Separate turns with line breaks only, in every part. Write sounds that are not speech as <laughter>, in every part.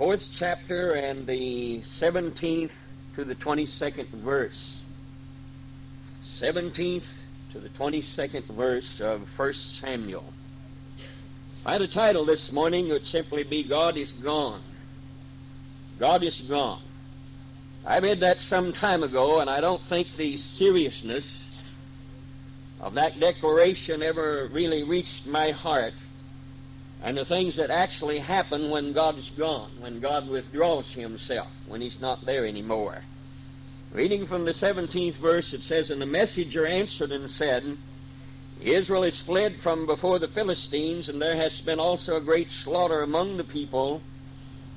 fourth chapter and the 17th to the 22nd verse. 17th to the 22nd verse of 1 Samuel. I had a title this morning, it would simply be God is Gone. God is Gone. I read that some time ago, and I don't think the seriousness of that declaration ever really reached my heart and the things that actually happen when God's gone, when God withdraws himself, when he's not there anymore. Reading from the 17th verse, it says, And the messenger answered and said, Israel is fled from before the Philistines, and there has been also a great slaughter among the people.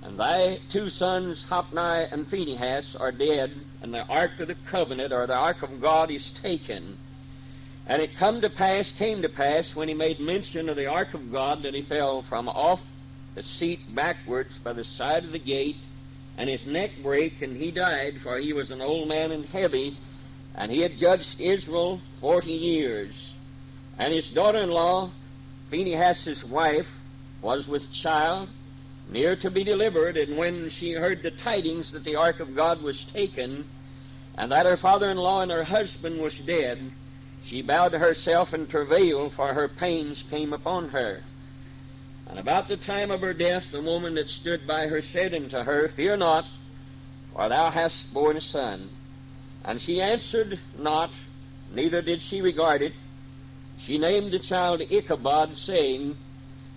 And thy two sons, Hophni and Phinehas, are dead, and the ark of the covenant, or the ark of God, is taken. And it come to pass, came to pass, when he made mention of the ark of God, that he fell from off the seat backwards by the side of the gate, and his neck brake, and he died, for he was an old man and heavy, and he had judged Israel forty years. And his daughter-in-law, Phinehas's wife, was with child, near to be delivered, and when she heard the tidings that the ark of God was taken, and that her father-in-law and her husband was dead, she bowed herself in travail, for her pains came upon her. And about the time of her death, the woman that stood by her said unto her, Fear not, for thou hast borne a son. And she answered not, neither did she regard it. She named the child Ichabod, saying,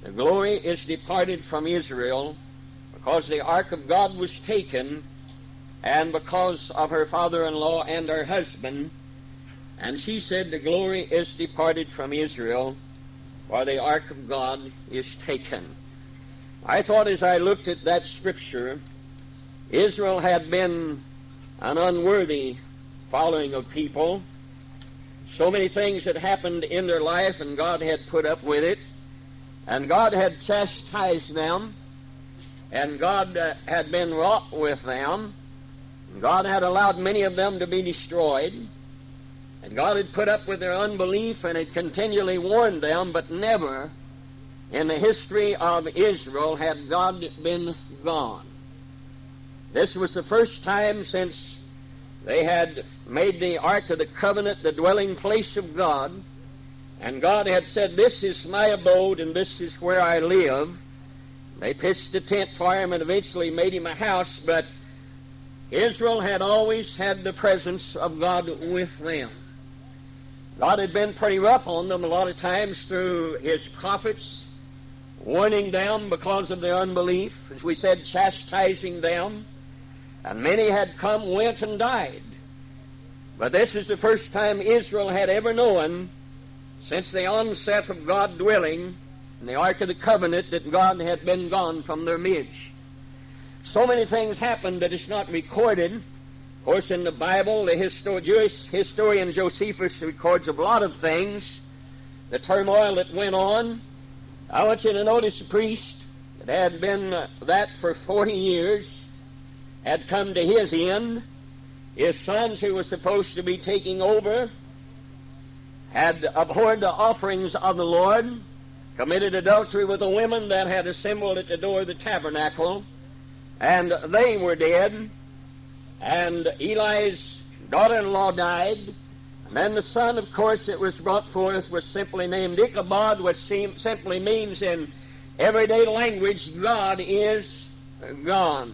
The glory is departed from Israel, because the ark of God was taken, and because of her father-in-law and her husband. And she said, The glory is departed from Israel, for the ark of God is taken. I thought as I looked at that scripture, Israel had been an unworthy following of people. So many things had happened in their life, and God had put up with it. And God had chastised them, and God uh, had been wrought with them. God had allowed many of them to be destroyed. And God had put up with their unbelief and had continually warned them, but never in the history of Israel had God been gone. This was the first time since they had made the Ark of the Covenant the dwelling place of God, and God had said, This is my abode and this is where I live. They pitched a tent for him and eventually made him a house, but Israel had always had the presence of God with them. God had been pretty rough on them a lot of times through his prophets, warning them because of their unbelief, as we said, chastising them. And many had come, went, and died. But this is the first time Israel had ever known, since the onset of God dwelling in the Ark of the Covenant, that God had been gone from their midst. So many things happened that it's not recorded of course, in the Bible, the Jewish historian Josephus records a lot of things, the turmoil that went on. I want you to notice the priest that had been uh, that for 40 years had come to his end. His sons, who were supposed to be taking over, had abhorred the offerings of the Lord, committed adultery with the women that had assembled at the door of the tabernacle, and they were dead. And Eli's daughter-in-law died. And then the son, of course, that was brought forth was simply named Ichabod, which seem, simply means in everyday language, God is gone.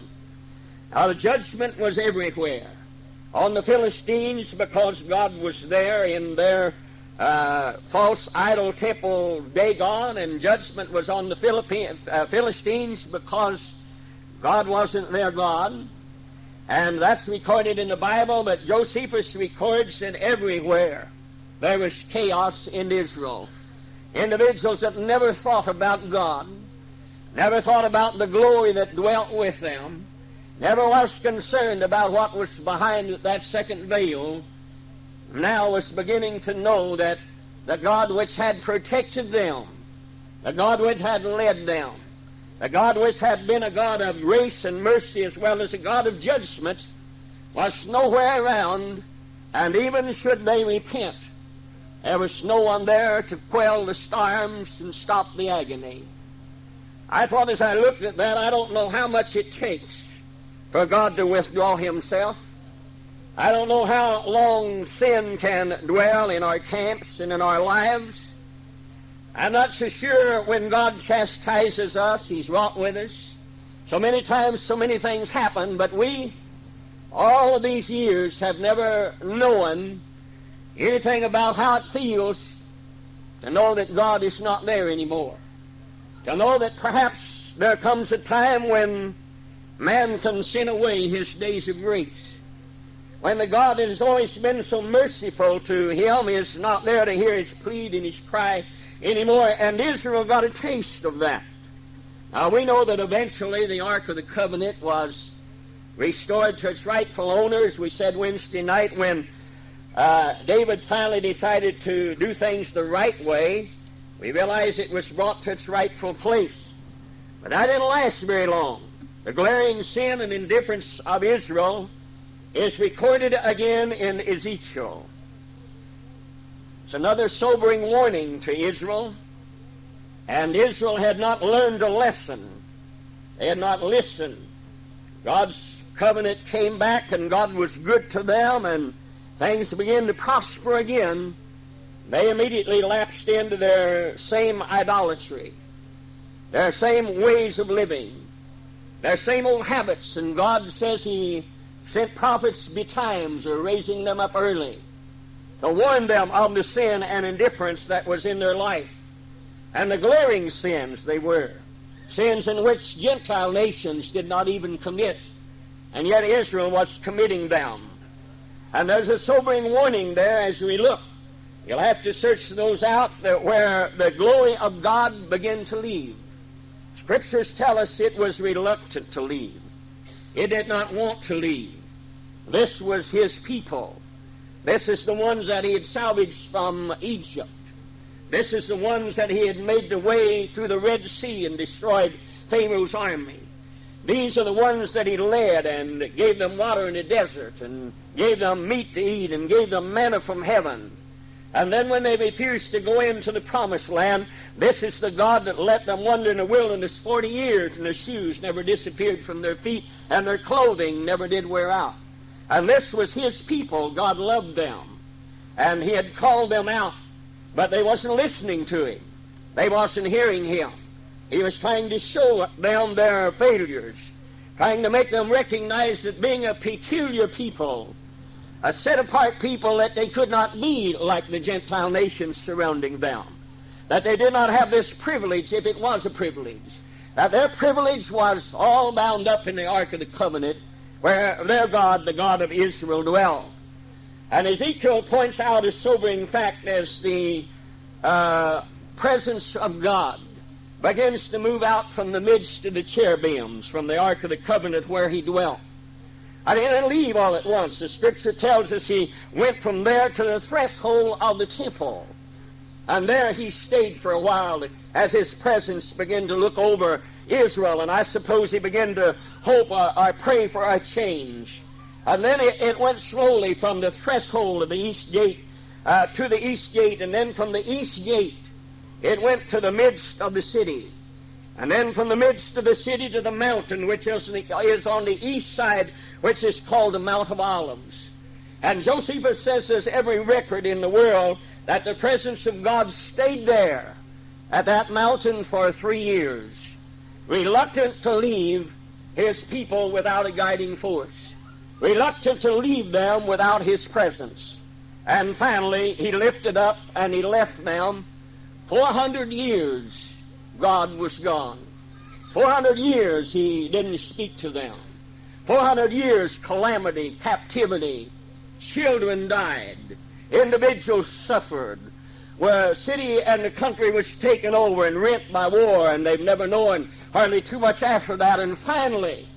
Now the judgment was everywhere. On the Philistines, because God was there in their uh, false idol temple Dagon, and judgment was on the Philippine, uh, Philistines because God wasn't their God. And that's recorded in the Bible, but Josephus records that everywhere there was chaos in Israel. Individuals that never thought about God, never thought about the glory that dwelt with them, never was concerned about what was behind that second veil, now was beginning to know that the God which had protected them, the God which had led them, the God which had been a God of grace and mercy as well as a God of judgment was nowhere around, and even should they repent, there was no one there to quell the storms and stop the agony. I thought as I looked at that, I don't know how much it takes for God to withdraw himself. I don't know how long sin can dwell in our camps and in our lives. I'm not so sure when God chastises us, He's wrought with us. So many times, so many things happen, but we, all of these years, have never known anything about how it feels to know that God is not there anymore. To know that perhaps there comes a time when man can sin away his days of grace when the God that has always been so merciful to him is not there to hear his plead and his cry anymore. And Israel got a taste of that. Now we know that eventually the Ark of the Covenant was restored to its rightful owners. We said Wednesday night when uh, David finally decided to do things the right way, we realized it was brought to its rightful place. But that didn't last very long. The glaring sin and indifference of Israel is recorded again in Ezekiel. It's another sobering warning to Israel. And Israel had not learned a lesson. They had not listened. God's covenant came back and God was good to them and things began to prosper again. They immediately lapsed into their same idolatry, their same ways of living, their same old habits. And God says He sent prophets betimes or raising them up early to warn them of the sin and indifference that was in their life and the glaring sins they were sins in which gentile nations did not even commit and yet israel was committing them and there's a sobering warning there as we look you'll have to search those out where the glory of god began to leave scriptures tell us it was reluctant to leave it did not want to leave. This was his people. This is the ones that he had salvaged from Egypt. This is the ones that he had made the way through the Red Sea and destroyed Pharaoh's army. These are the ones that he led and gave them water in the desert and gave them meat to eat and gave them manna from heaven. And then when they refused to go into the promised land, this is the God that let them wander in the wilderness 40 years and their shoes never disappeared from their feet and their clothing never did wear out. And this was his people. God loved them. And he had called them out, but they wasn't listening to him. They wasn't hearing him. He was trying to show them their failures, trying to make them recognize that being a peculiar people a set apart people that they could not be like the Gentile nations surrounding them. That they did not have this privilege if it was a privilege. That their privilege was all bound up in the Ark of the Covenant where their God, the God of Israel, dwelled. And Ezekiel points out a sobering fact as the uh, presence of God begins to move out from the midst of the cherubims, from the Ark of the Covenant where he dwelt. I didn't leave all at once. The scripture tells us he went from there to the threshold of the temple. And there he stayed for a while as his presence began to look over Israel. And I suppose he began to hope or, or pray for a change. And then it, it, went slowly from the threshold of the east gate uh, to the east gate. And then from the east gate, it went to the midst of the city. And then from the midst of the city to the mountain, which is, the, is on the east side which is called the Mount of Olives. And Josephus says there's every record in the world that the presence of God stayed there at that mountain for three years, reluctant to leave his people without a guiding force, reluctant to leave them without his presence. And finally, he lifted up and he left them. 400 years God was gone. 400 years he didn't speak to them. 400 years, calamity, captivity. Children died. Individuals suffered. Where city and the country was taken over and rent by war, and they've never known hardly too much after that. And finally,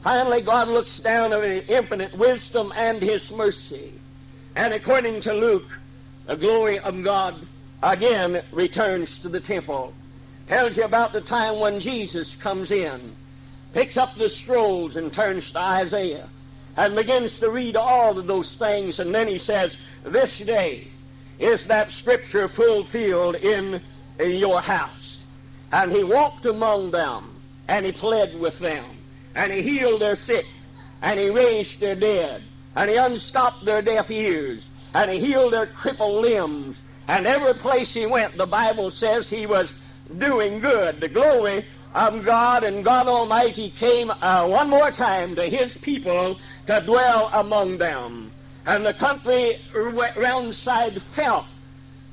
finally, God looks down on His infinite wisdom and His mercy. And according to Luke, the glory of God again returns to the temple. Tells you about the time when Jesus comes in picks up the scrolls and turns to Isaiah and begins to read all of those things. And then he says, This day is that scripture fulfilled in your house. And he walked among them, and he pled with them, and he healed their sick, and he raised their dead, and he unstopped their deaf ears, and he healed their crippled limbs. And every place he went, the Bible says he was doing good. The glory of God and God Almighty came uh, one more time to his people to dwell among them. And the country round side felt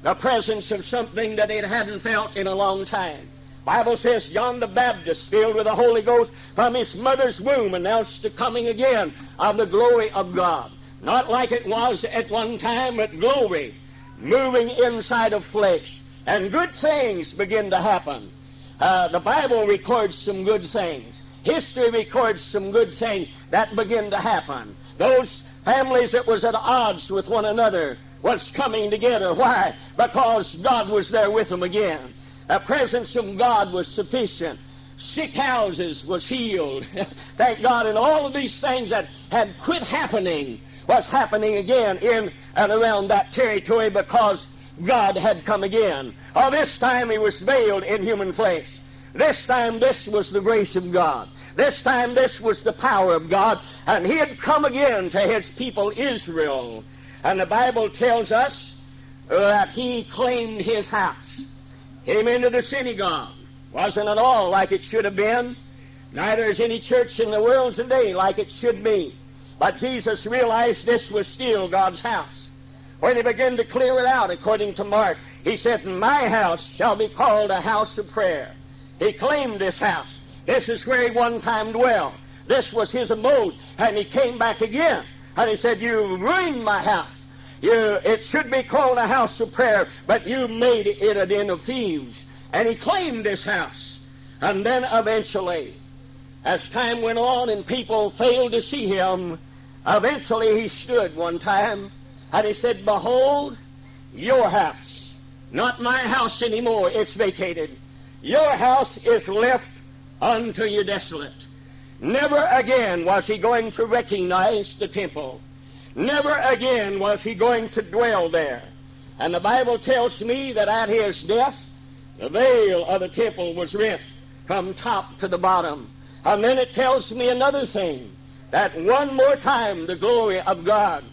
the presence of something that it hadn't felt in a long time. Bible says John the Baptist, filled with the Holy Ghost from his mother's womb, announced the coming again of the glory of God. Not like it was at one time, but glory moving inside of flesh. And good things begin to happen. Uh, the Bible records some good things. History records some good things that begin to happen. Those families that was at odds with one another was coming together. Why? Because God was there with them again. The presence of God was sufficient. Sick houses was healed. <laughs> Thank God. And all of these things that had quit happening was happening again in and around that territory because God had come again. Oh, this time he was veiled in human flesh. This time this was the grace of God. This time this was the power of God. And he had come again to his people Israel. And the Bible tells us that he claimed his house. Came into the synagogue. Wasn't at all like it should have been. Neither is any church in the world today like it should be. But Jesus realized this was still God's house. When he began to clear it out, according to Mark, he said, My house shall be called a house of prayer. He claimed this house. This is where he one time dwelled. This was his abode. And he came back again. And he said, You ruined my house. You, it should be called a house of prayer, but you made it a den of thieves. And he claimed this house. And then eventually, as time went on and people failed to see him, Eventually he stood one time and he said, Behold, your house, not my house anymore, it's vacated. Your house is left unto you desolate. Never again was he going to recognize the temple. Never again was he going to dwell there. And the Bible tells me that at his death, the veil of the temple was rent from top to the bottom. And then it tells me another thing that one more time the glory of God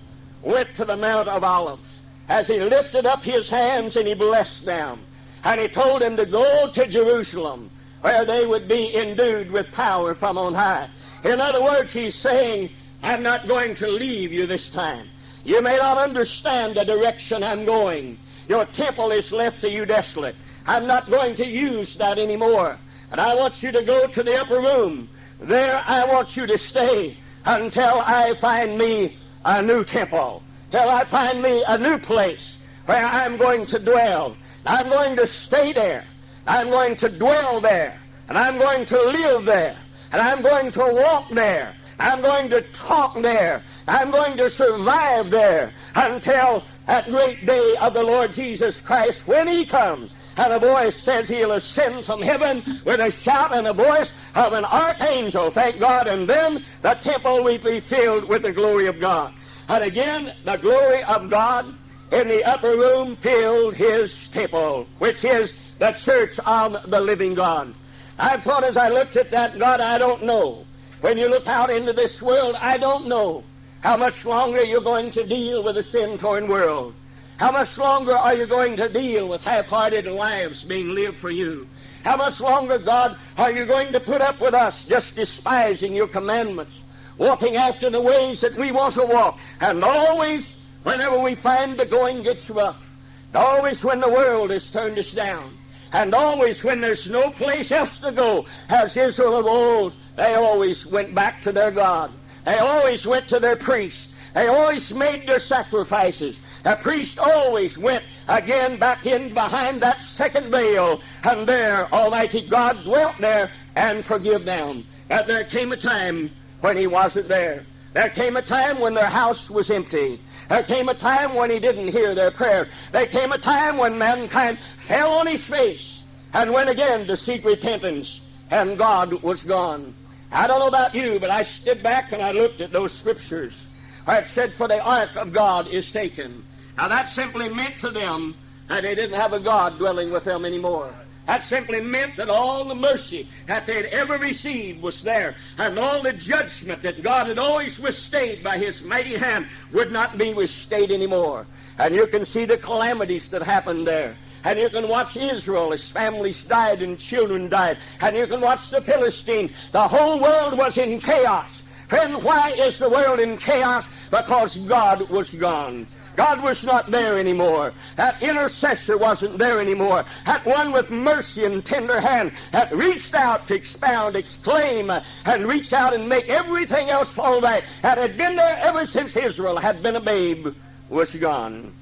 went to the Mount of Olives as he lifted up his hands and he blessed them. And he told them to go to Jerusalem where they would be endued with power from on high. In other words, he's saying, I'm not going to leave you this time. You may not understand the direction I'm going. Your temple is left to you desolate. I'm not going to use that anymore. And I want you to go to the upper room. There I want you to stay until I find me a new temple, till I find me a new place where I'm going to dwell. I'm going to stay there. I'm going to dwell there. And I'm going to live there. And I'm going to walk there. I'm going to talk there. I'm going to survive there until that great day of the Lord Jesus Christ when He comes and a voice says he'll ascend from heaven with a shout and a voice of an archangel, thank God, and then the temple will be filled with the glory of God. And again, the glory of God in the upper room filled his temple, which is the church of the living God. I thought as I looked at that, God, I don't know. When you look out into this world, I don't know how much longer you're going to deal with a sin-torn world. How much longer are you going to deal with half-hearted lives being lived for you? How much longer, God, are you going to put up with us just despising your commandments, walking after the ways that we want to walk, and always, whenever we find the going gets rough, always when the world has turned us down, and always when there's no place else to go, as Israel of old, they always went back to their God. They always went to their priest. They always made their sacrifices. The priest always went again back in behind that second veil, and there Almighty God dwelt there and forgive them. But there came a time when he wasn't there. There came a time when their house was empty. There came a time when he didn't hear their prayers. There came a time when mankind fell on his face and went again to seek repentance, and God was gone. I don't know about you, but I stood back and I looked at those scriptures it said, For the ark of God is taken. Now that simply meant to them that they didn't have a God dwelling with them anymore. That simply meant that all the mercy that they had ever received was there, and all the judgment that God had always withstayed by His mighty hand would not be withstayed anymore. And you can see the calamities that happened there. And you can watch Israel as families died and children died. And you can watch the Philistine. The whole world was in chaos. Friend, why is the world in chaos? Because God was gone. God was not there anymore. That intercessor wasn't there anymore. That one with mercy and tender hand that reached out to expound, exclaim, and reach out and make everything else all right. That had been there ever since Israel had been a babe was gone.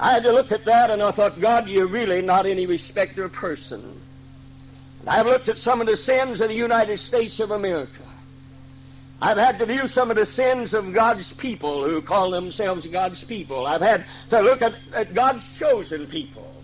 I had to look at that and I thought, God, you're really not any respecter of person. And I've looked at some of the sins of the United States of America. I've had to view some of the sins of God's people who call themselves God's people. I've had to look at, at God's chosen people,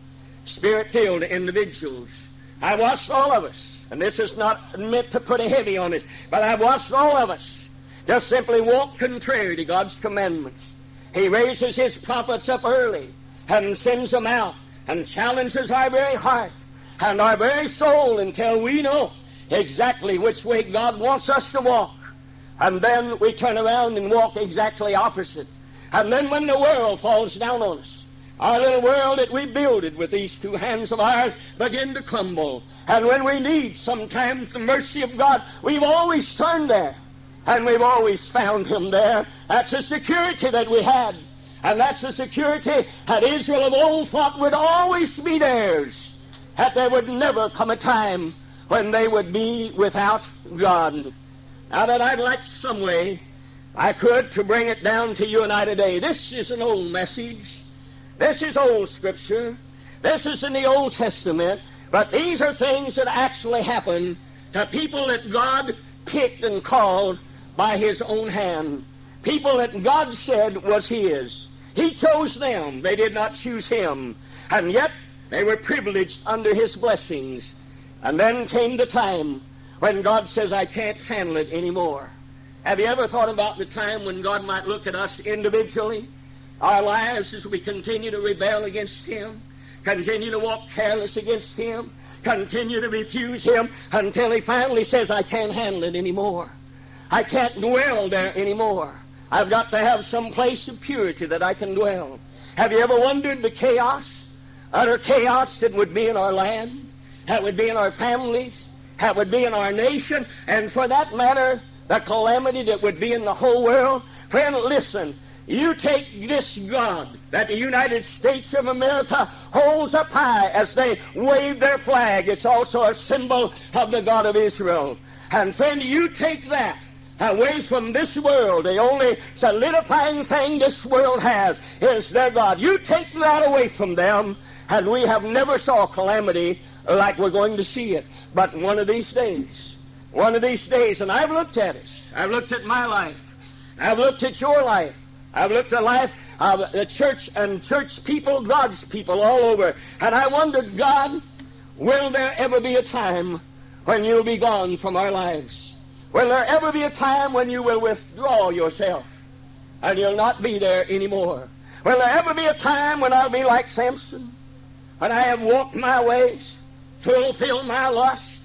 spirit filled individuals. I've watched all of us, and this is not meant to put a heavy on us, but I've watched all of us just simply walk contrary to God's commandments. He raises his prophets up early and sends them out and challenges our very heart and our very soul until we know exactly which way God wants us to walk. And then we turn around and walk exactly opposite. And then when the world falls down on us, our little world that we builded with these two hands of ours begin to crumble. And when we need sometimes the mercy of God, we've always turned there. And we've always found him there. That's a security that we had. And that's the security that Israel of old thought would always be theirs. That there would never come a time when they would be without God. Now that I'd like some way I could to bring it down to you and I today. This is an old message. This is old scripture. This is in the Old Testament. But these are things that actually happened to people that God picked and called by his own hand. People that God said was his. He chose them. They did not choose him. And yet they were privileged under his blessings. And then came the time when God says, I can't handle it anymore. Have you ever thought about the time when God might look at us individually, our lives as we continue to rebel against Him, continue to walk careless against Him, continue to refuse Him until He finally says, I can't handle it anymore. I can't dwell there anymore. I've got to have some place of purity that I can dwell. Have you ever wondered the chaos, utter chaos that would be in our land, that would be in our families, that would be in our nation, and for that matter, the calamity that would be in the whole world. Friend, listen. You take this God that the United States of America holds up high as they wave their flag. It's also a symbol of the God of Israel. And friend, you take that away from this world. The only solidifying thing this world has is their God. You take that away from them, and we have never saw calamity like we're going to see it. But one of these days, one of these days, and I've looked at it. I've looked at my life. I've looked at your life. I've looked at life of the church and church people, God's people all over. And I wondered, God, will there ever be a time when you'll be gone from our lives? Will there ever be a time when you will withdraw yourself and you'll not be there anymore? Will there ever be a time when I'll be like Samson? When I have walked my ways, fulfilled my lust,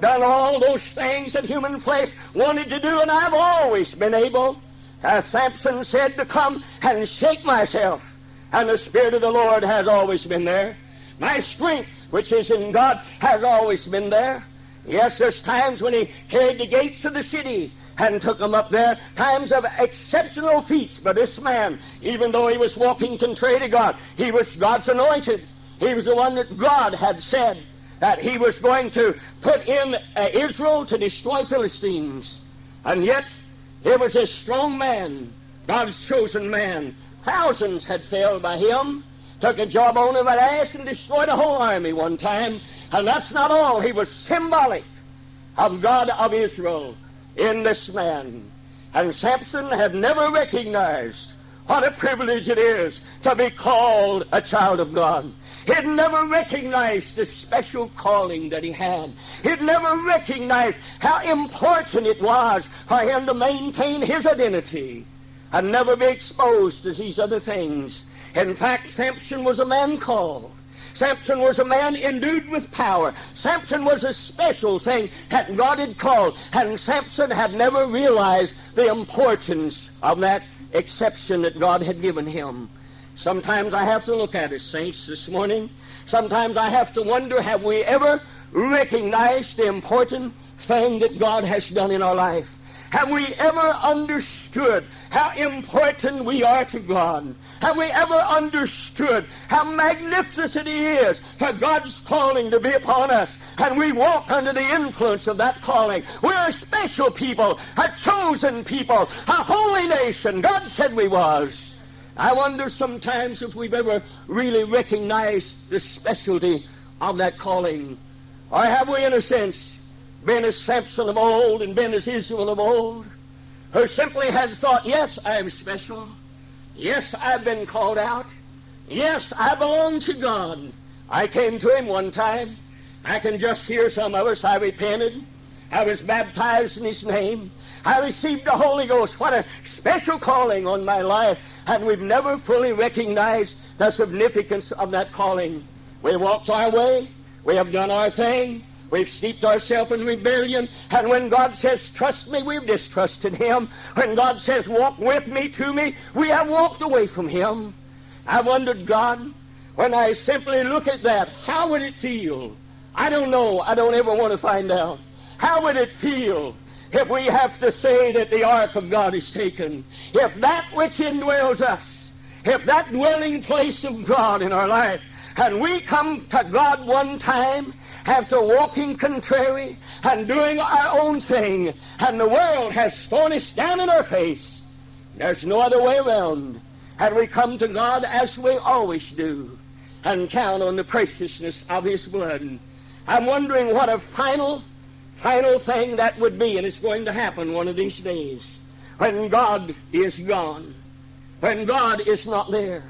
done all those things that human flesh wanted to do, and I've always been able, as Samson said, to come and shake myself. And the Spirit of the Lord has always been there. My strength, which is in God, has always been there. Yes, there's times when he carried the gates of the city and took them up there, times of exceptional feats. But this man, even though he was walking contrary to God, he was God's anointed. He was the one that God had said that he was going to put in uh, Israel to destroy Philistines. And yet, he was a strong man, God's chosen man. Thousands had failed by him. Took a on him at ass and destroyed a whole army one time. And that's not all. He was symbolic of God of Israel in this man. And Samson had never recognized what a privilege it is to be called a child of God. He'd never recognized the special calling that he had. He'd never recognized how important it was for him to maintain his identity and never be exposed to these other things. In fact, Samson was a man called. Samson was a man endued with power. Samson was a special thing that God had called. And Samson had never realized the importance of that exception that God had given him. Sometimes I have to look at it, saints, this morning. Sometimes I have to wonder, have we ever recognized the important thing that God has done in our life? Have we ever understood how important we are to God? Have we ever understood how magnificent it is for God's calling to be upon us? And we walk under the influence of that calling. We're a special people, a chosen people, a holy nation. God said we was. I wonder sometimes if we've ever really recognized the specialty of that calling. Or have we, in a sense, been as Samson of old and been as Israel of old, who simply had thought, yes, I am special. Yes, I've been called out. Yes, I belong to God. I came to him one time. I can just hear some of us. I repented. I was baptized in his name. I received the Holy Ghost. What a special calling on my life. And we've never fully recognized the significance of that calling. We walked our way. We have done our thing. We've steeped ourselves in rebellion. And when God says, trust me, we've distrusted Him. When God says, walk with me, to me, we have walked away from Him. I wondered, God, when I simply look at that, how would it feel? I don't know. I don't ever want to find out. How would it feel if we have to say that the ark of God is taken? If that which indwells us, if that dwelling place of God in our life, and we come to God one time after walking contrary and doing our own thing, and the world has thrown us down in our face. There's no other way around. And we come to God as we always do and count on the preciousness of His blood. I'm wondering what a final, final thing that would be, and it's going to happen one of these days. When God is gone, when God is not there,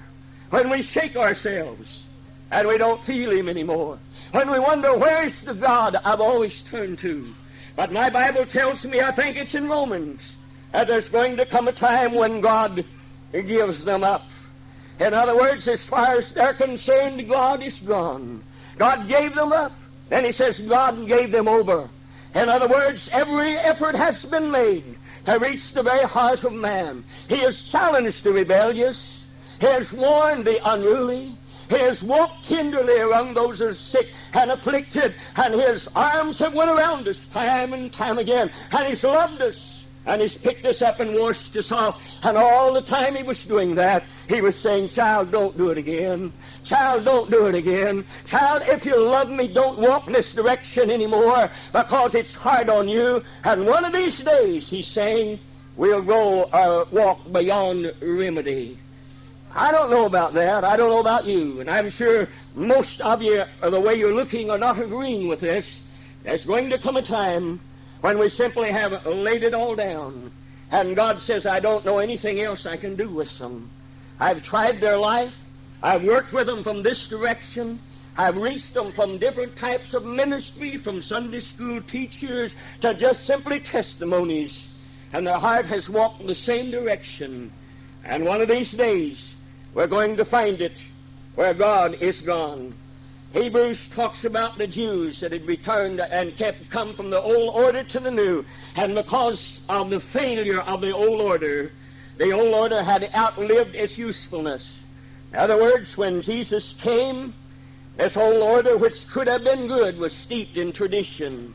when we shake ourselves and we don't feel Him anymore, when we wonder, where's the God I've always turned to? But my Bible tells me, I think it's in Romans, that there's going to come a time when God gives them up. In other words, as far as they're concerned, God is gone. God gave them up. Then he says God gave them over. In other words, every effort has been made to reach the very heart of man. He has challenged the rebellious. He has warned the unruly. He has walked tenderly around those who are sick and afflicted, and his arms have went around us time and time again, and he's loved us. And he's picked us up and washed us off. And all the time he was doing that, he was saying, Child, don't do it again. Child, don't do it again. Child, if you love me, don't walk this direction anymore because it's hard on you. And one of these days, he's saying, we'll go or uh, walk beyond remedy. I don't know about that. I don't know about you. And I'm sure most of you, the way you're looking, are not agreeing with this. There's going to come a time when we simply have laid it all down. And God says, I don't know anything else I can do with them. I've tried their life. I've worked with them from this direction. I've reached them from different types of ministry, from Sunday school teachers to just simply testimonies. And their heart has walked in the same direction. And one of these days, we're going to find it where God is gone. Hebrews talks about the Jews that had returned and kept come from the old order to the new. And because of the failure of the old order, the old order had outlived its usefulness. In other words, when Jesus came, this whole order, which could have been good, was steeped in tradition.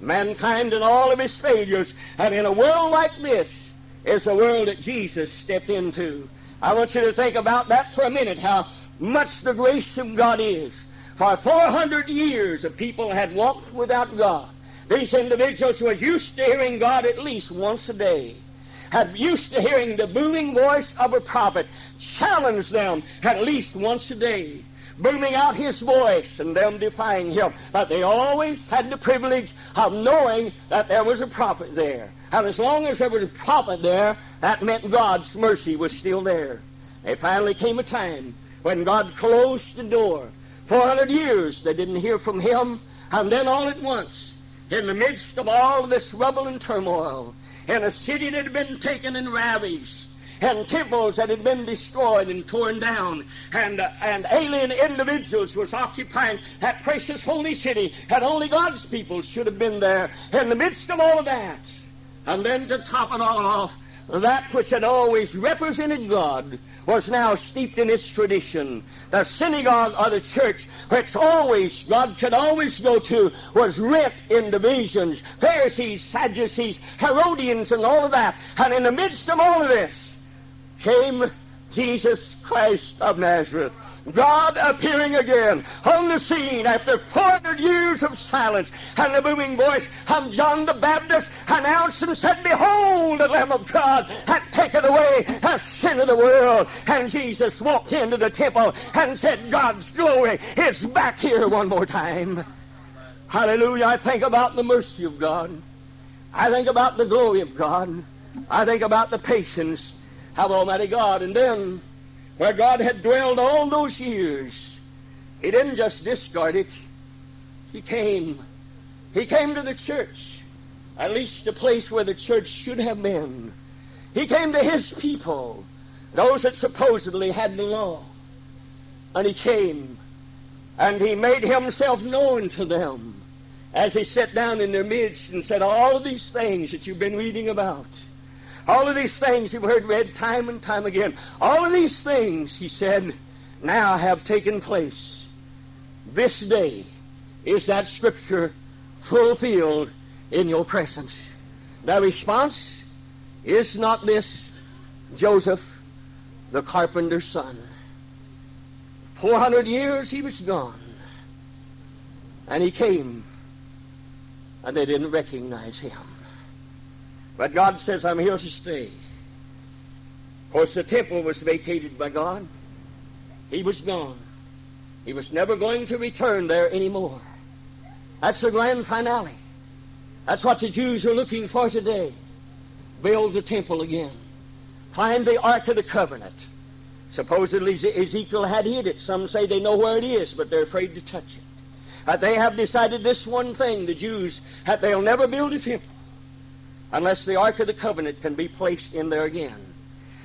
Mankind and all of his failures. And in a world like this is the world that Jesus stepped into. I want you to think about that for a minute, how much the grace of God is. For 400 years, the people had walked without God. These individuals was used to hearing God at least once a day. Had used to hearing the booming voice of a prophet challenge them at least once a day booming out his voice and them defying him. But they always had the privilege of knowing that there was a prophet there. And as long as there was a prophet there, that meant God's mercy was still there. It finally came a time when God closed the door. 400 years they didn't hear from him. And then all at once, in the midst of all this rubble and turmoil, in a city that had been taken and ravaged, and temples that had been destroyed and torn down, and, uh, and alien individuals was occupying that precious holy city, and only God's people should have been there in the midst of all of that. And then to top it all off, that which had always represented God was now steeped in its tradition. The synagogue or the church, which always God could always go to, was rent in divisions. Pharisees, Sadducees, Herodians, and all of that. And in the midst of all of this came Jesus Christ of Nazareth. God appearing again on the scene after 400 years of silence, and the booming voice of John the Baptist announced and said, Behold the Lamb of God that taketh away the sin of the world. And Jesus walked into the temple and said, God's glory is back here one more time. Hallelujah. I think about the mercy of God. I think about the glory of God. I think about the patience of Almighty God. And then where God had dwelled all those years, He didn't just discard it. He came. He came to the church, at least the place where the church should have been. He came to His people, those that supposedly had the law. And He came, and He made Himself known to them as He sat down in their midst and said, All of these things that you've been reading about. All of these things you've heard read time and time again. All of these things, he said, now have taken place. This day is that scripture fulfilled in your presence. The response is not this Joseph, the carpenter's son. 400 years he was gone. And he came, and they didn't recognize him. But God says, I'm here to stay. Of course, the temple was vacated by God. He was gone. He was never going to return there anymore. That's the grand finale. That's what the Jews are looking for today. Build the temple again. Find the Ark of the Covenant. Supposedly Ezekiel had hid it. Some say they know where it is, but they're afraid to touch it. They have decided this one thing, the Jews, that they'll never build a temple unless the Ark of the Covenant can be placed in there again.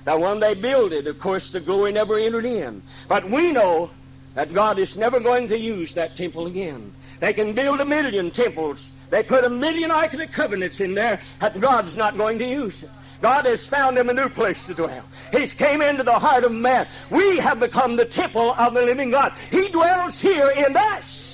Now, when they build it, of course, the glory never entered in. But we know that God is never going to use that temple again. They can build a million temples. They put a million Ark of the Covenants in there, and God's not going to use it. God has found him a new place to dwell. He's came into the heart of man. We have become the temple of the living God. He dwells here in us.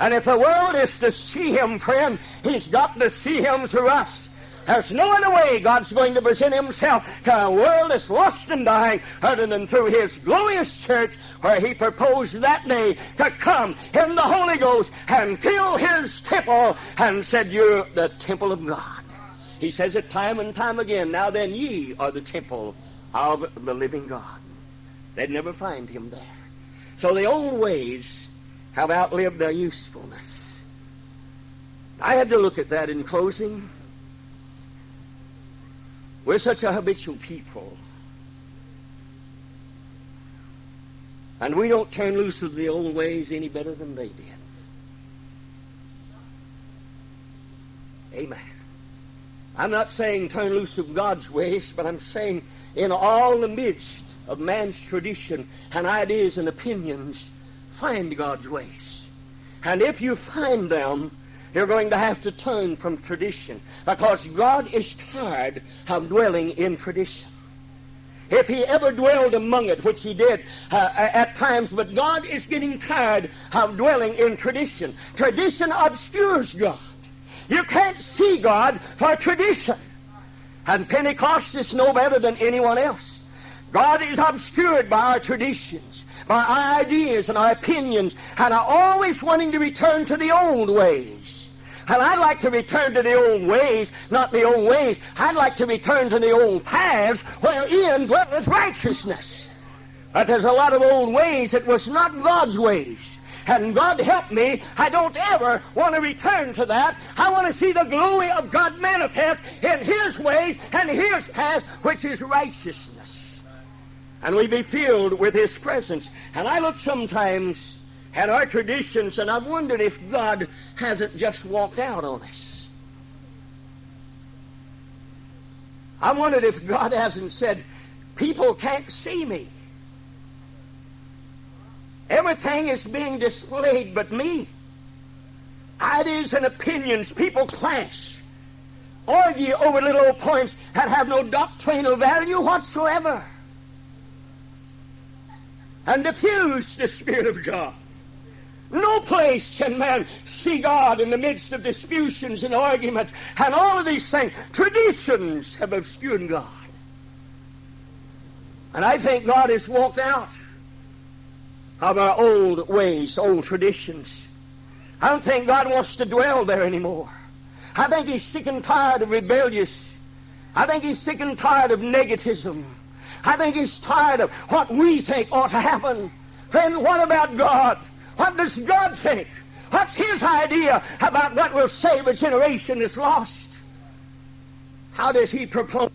And if the world is to see him, friend, he's got to see him through us. There's no other way God's going to present himself to a world that's lost and dying other than through his glorious church where he proposed that day to come in the Holy Ghost and fill his temple and said, You're the temple of God. He says it time and time again. Now then, ye are the temple of the living God. They'd never find him there. So the old ways have outlived their usefulness. I had to look at that in closing. We're such a habitual people. And we don't turn loose of the old ways any better than they did. Amen. I'm not saying turn loose of God's ways, but I'm saying in all the midst of man's tradition and ideas and opinions, find God's ways. And if you find them, you're going to have to turn from tradition because God is tired of dwelling in tradition. If he ever dwelled among it, which he did uh, at times, but God is getting tired of dwelling in tradition. Tradition obscures God. You can't see God for tradition. And Pentecost is no better than anyone else. God is obscured by our traditions, our ideas and our opinions, and are always wanting to return to the old ways. And I'd like to return to the old ways, not the old ways. I'd like to return to the old paths wherein dwelleth righteousness. But there's a lot of old ways that was not God's ways. And God help me, I don't ever want to return to that. I want to see the glory of God manifest in His ways and His path, which is righteousness. And we be filled with His presence. And I look sometimes at our traditions and I've wondered if God hasn't just walked out on us. I wondered if God hasn't said, people can't see me. Everything is being displayed but me. Ideas and opinions, people clash, argue over little old points that have no doctrinal value whatsoever, and diffuse the Spirit of God. No place can man see God in the midst of disputations and arguments and all of these things. Traditions have obscured God. And I think God has walked out of our old ways, old traditions. I don't think God wants to dwell there anymore. I think He's sick and tired of rebellious. I think He's sick and tired of negativism. I think He's tired of what we think ought to happen. Friend, what about God? What does God think? What's His idea about what will save a generation that's lost? How does He propose?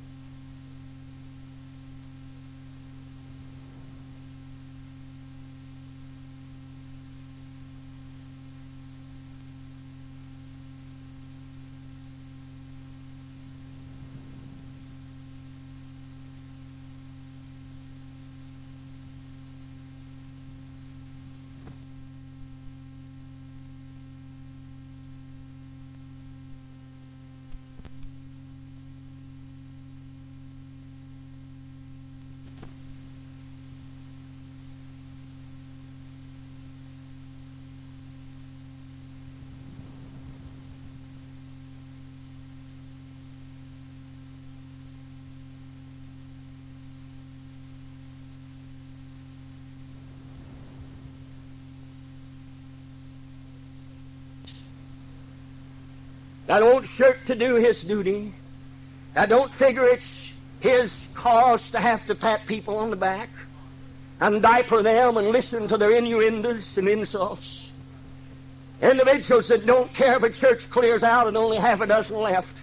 That old shirt to do his duty. I don't figure it's his cause to have to pat people on the back and diaper them and listen to their innuendos and insults. Individuals that don't care if a church clears out and only half a dozen left.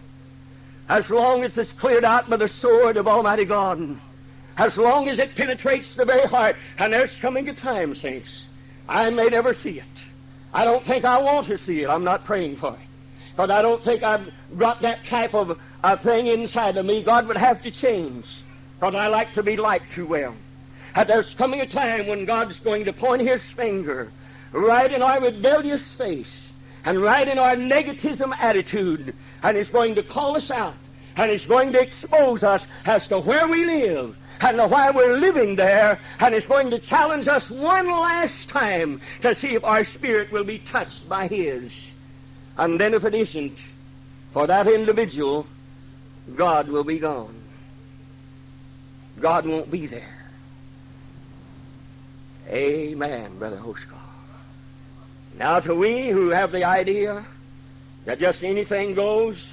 As long as it's cleared out by the sword of Almighty God. As long as it penetrates the very heart. And there's coming a time, saints, I may never see it. I don't think I want to see it. I'm not praying for it. Because I don't think I've got that type of a thing inside of me. God would have to change. Because I like to be liked too well. And there's coming a time when God's going to point his finger right in our rebellious face and right in our negativism attitude. And he's going to call us out. And he's going to expose us as to where we live and why we're living there, and it's going to challenge us one last time to see if our spirit will be touched by His. And then if it isn't, for that individual, God will be gone. God won't be there. Amen, Brother Hoskell. Now to we who have the idea that just anything goes,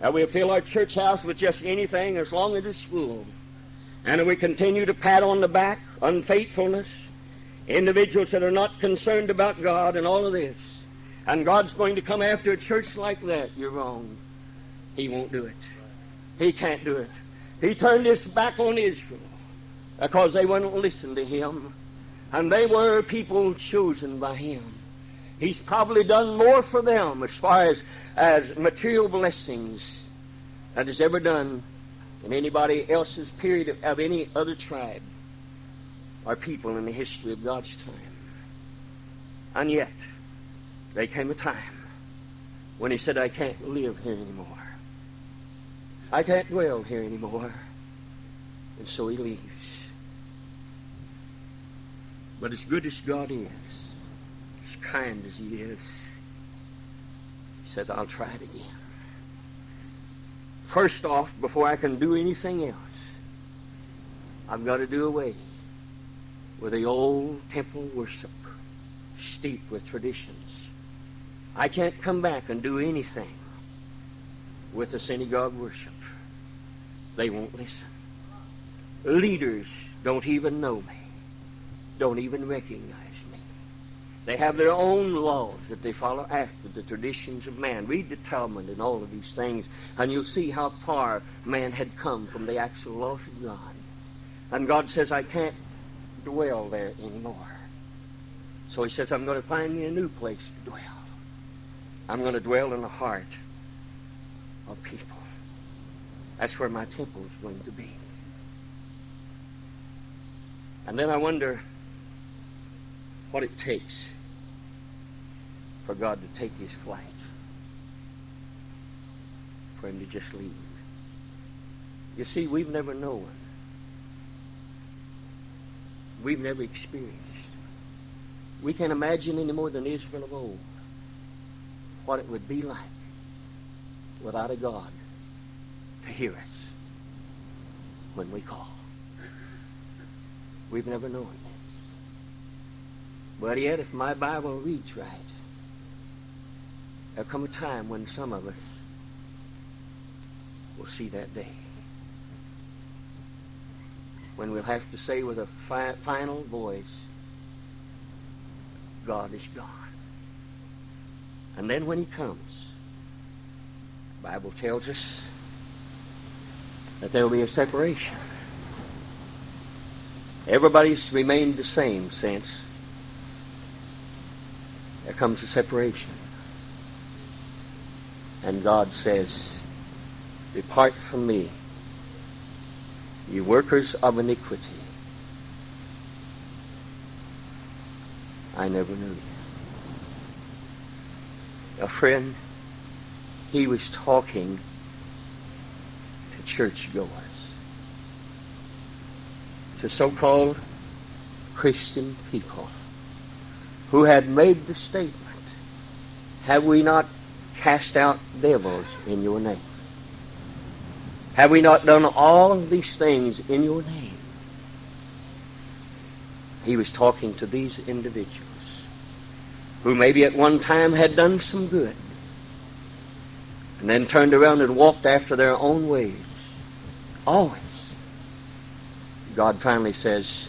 that we'll fill our church house with just anything as long as it's full, and that we continue to pat on the back unfaithfulness, individuals that are not concerned about God and all of this, and God's going to come after a church like that, you're wrong. He won't do it. He can't do it. He turned his back on Israel because they wouldn't listen to him. And they were people chosen by him. He's probably done more for them as far as, as material blessings than has ever done in anybody else's period of, of any other tribe or people in the history of God's time. And yet, there came a time when he said, I can't live here anymore. I can't dwell here anymore. And so he leaves. But as good as God is, as kind as he is, he says, I'll try it again. First off, before I can do anything else, I've got to do away with the old temple worship steeped with traditions. I can't come back and do anything with the synagogue worship. They won't listen. Leaders don't even know me, don't even recognize me. They have their own laws that they follow after the traditions of man. Read the Talmud and all of these things, and you'll see how far man had come from the actual laws of God. And God says, I can't dwell there anymore. So he says, I'm going to find me a new place to dwell. I'm going to dwell in the heart of people. That's where my temple is going to be. And then I wonder what it takes for God to take his flight, for him to just leave. You see, we've never known. We've never experienced. We can't imagine any more than Israel of old what it would be like without a God to hear us when we call. We've never known this. But yet, if my Bible reads right, there'll come a time when some of us will see that day. When we'll have to say with a fi- final voice, God is gone. And then when he comes, the Bible tells us that there will be a separation. Everybody's remained the same since. There comes a separation. And God says, Depart from me, ye workers of iniquity. I never knew you. A friend, he was talking to churchgoers, to so-called Christian people who had made the statement, have we not cast out devils in your name? Have we not done all these things in your name? He was talking to these individuals who maybe at one time had done some good and then turned around and walked after their own ways. Always. God finally says,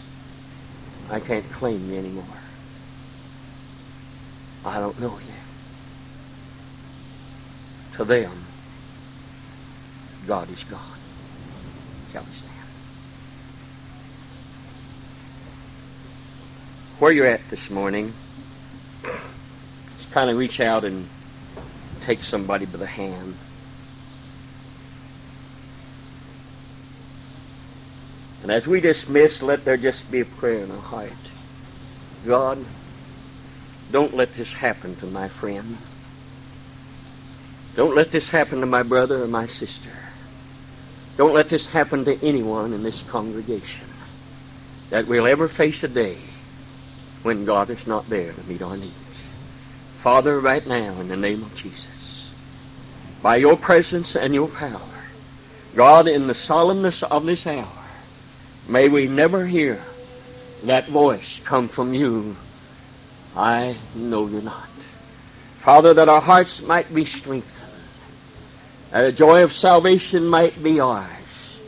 I can't claim you anymore. I don't know you. To them, God is gone. Shall we stand? Where you're at this morning, just kind of reach out and take somebody by the hand. And as we dismiss, let there just be a prayer in our heart. God, don't let this happen to my friend. Don't let this happen to my brother or my sister. Don't let this happen to anyone in this congregation. That we'll ever face a day when God is not there to meet our needs. Father, right now, in the name of Jesus, by your presence and your power, God, in the solemnness of this hour, may we never hear that voice come from you. I know you not. Father, that our hearts might be strengthened, that the joy of salvation might be ours,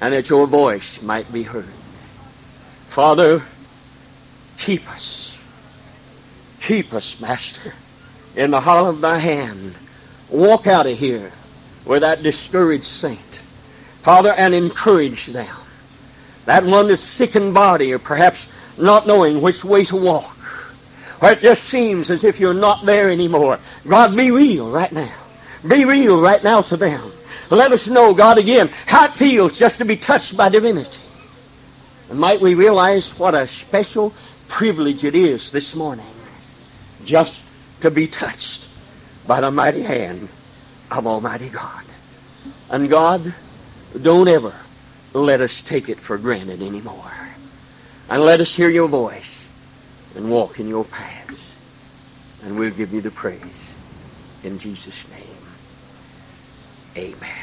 and that your voice might be heard. Father, keep us. Keep us, Master, in the hollow of thy hand. Walk out of here with that discouraged saint. Father, and encourage them. That one that's sick in body or perhaps not knowing which way to walk. Or it just seems as if you're not there anymore. God, be real right now. Be real right now to them. Let us know, God, again, how it feels just to be touched by divinity. And might we realize what a special privilege it is this morning just to be touched by the mighty hand of Almighty God. And God, don't ever let us take it for granted anymore. And let us hear your voice and walk in your paths. And we'll give you the praise. In Jesus' name, amen.